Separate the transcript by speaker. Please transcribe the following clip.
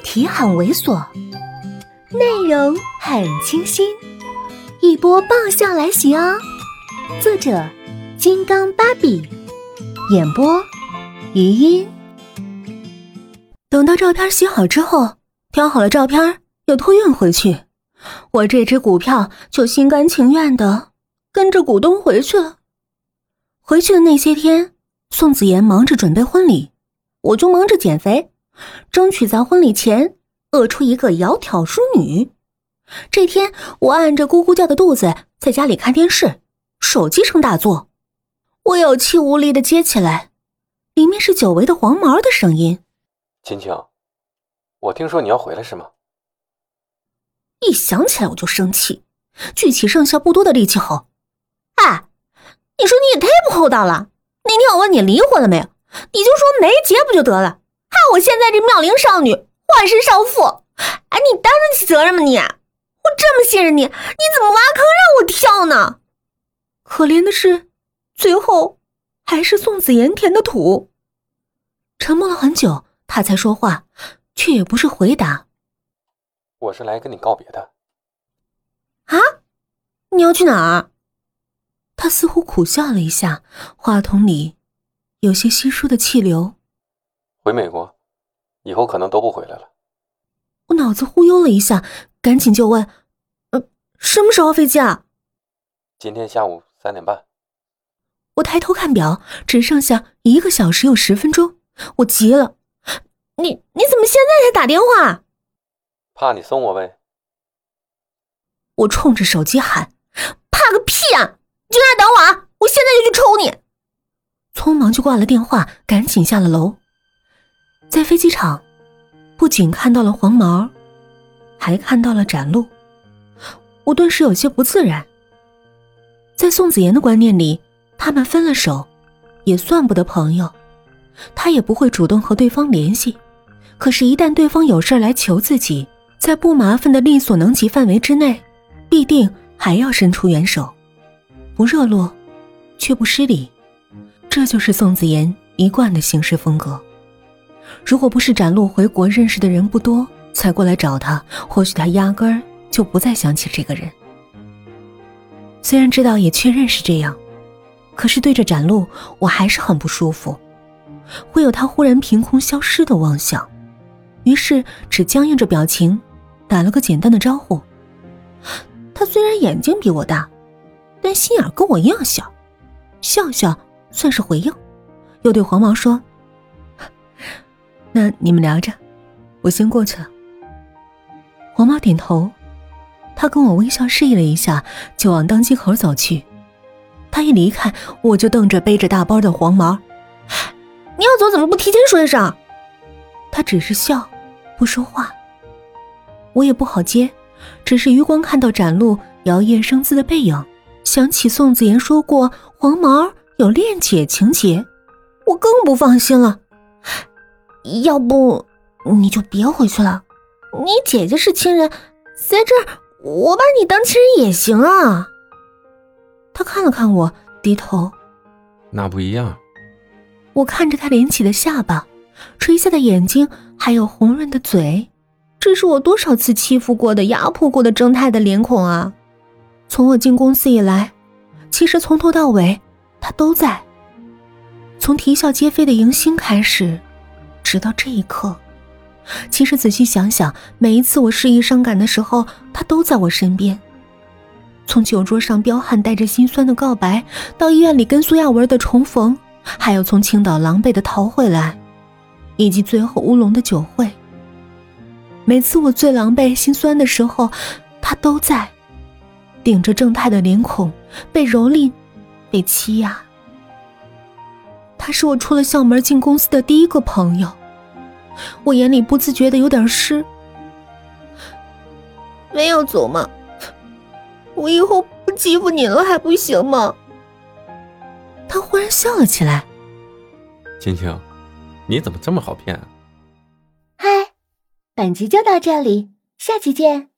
Speaker 1: 题很猥琐，内容很清新，一波爆笑来袭哦！作者：金刚芭比，演播：余音。等到照片洗好之后，挑好了照片，又托运回去，我这只股票就心甘情愿的跟着股东回去了。回去的那些天，宋子妍忙着准备婚礼，我就忙着减肥。争取在婚礼前饿出一个窈窕淑女。这天，我按着咕咕叫的肚子在家里看电视，手机声大作，我有气无力的接起来，里面是久违的黄毛的声音：“
Speaker 2: 青青，我听说你要回来是吗？”
Speaker 1: 一想起来我就生气，聚起剩下不多的力气吼：“哎，你说你也太不厚道了！那天我问你离婚了没有，你就说没结不就得了？”看我现在这妙龄少女，化身少妇，哎，你担得起责任吗？你，我这么信任你，你怎么挖坑让我跳呢？可怜的是，最后还是宋子妍填的土。沉默了很久，他才说话，却也不是回答。
Speaker 2: 我是来跟你告别的。
Speaker 1: 啊？你要去哪儿？他似乎苦笑了一下，话筒里有些稀疏的气流。
Speaker 2: 回美国，以后可能都不回来了。
Speaker 1: 我脑子忽悠了一下，赶紧就问：“呃，什么时候飞机啊？”
Speaker 2: 今天下午三点半。
Speaker 1: 我抬头看表，只剩下一个小时又十分钟。我急了：“你你怎么现在才打电话？”
Speaker 2: 怕你送我呗。
Speaker 1: 我冲着手机喊：“怕个屁啊！你在那等我啊！我现在就去抽你！”匆忙就挂了电话，赶紧下了楼。在飞机场，不仅看到了黄毛，还看到了展露。我顿时有些不自然。在宋子妍的观念里，他们分了手，也算不得朋友。他也不会主动和对方联系。可是，一旦对方有事来求自己，在不麻烦的力所能及范围之内，必定还要伸出援手，不热络，却不失礼。这就是宋子妍一贯的行事风格。如果不是展露回国认识的人不多，才过来找他，或许他压根儿就不再想起这个人。虽然知道也确认是这样，可是对着展露，我还是很不舒服，会有他忽然凭空消失的妄想。于是只僵硬着表情，打了个简单的招呼。他虽然眼睛比我大，但心眼跟我一样小，笑笑算是回应，又对黄毛说。那你们聊着，我先过去了。黄毛点头，他跟我微笑示意了一下，就往登机口走去。他一离开，我就瞪着背着大包的黄毛：“你要走，怎么不提前说一声？”他只是笑，不说话。我也不好接，只是余光看到展露摇曳生姿的背影，想起宋子妍说过黄毛有恋姐情节，我更不放心了。要不你就别回去了，你姐姐是亲人，在这儿我把你当亲人也行啊。他看了看我，低头，
Speaker 2: 那不一样。
Speaker 1: 我看着他连起的下巴，垂下的眼睛，还有红润的嘴，这是我多少次欺负过的、压迫过的正太的脸孔啊！从我进公司以来，其实从头到尾他都在，从啼笑皆非的迎新开始。直到这一刻，其实仔细想想，每一次我失意伤感的时候，他都在我身边。从酒桌上彪悍带着心酸的告白，到医院里跟苏亚文的重逢，还有从青岛狼狈的逃回来，以及最后乌龙的酒会。每次我最狼狈心酸的时候，他都在，顶着正太的脸孔，被蹂躏，被欺压。他是我出了校门进公司的第一个朋友，我眼里不自觉的有点湿。没有走吗？我以后不欺负你了还不行吗？他忽然笑了起来。
Speaker 2: 青青，你怎么这么好骗啊？
Speaker 1: 嗨，本集就到这里，下期见。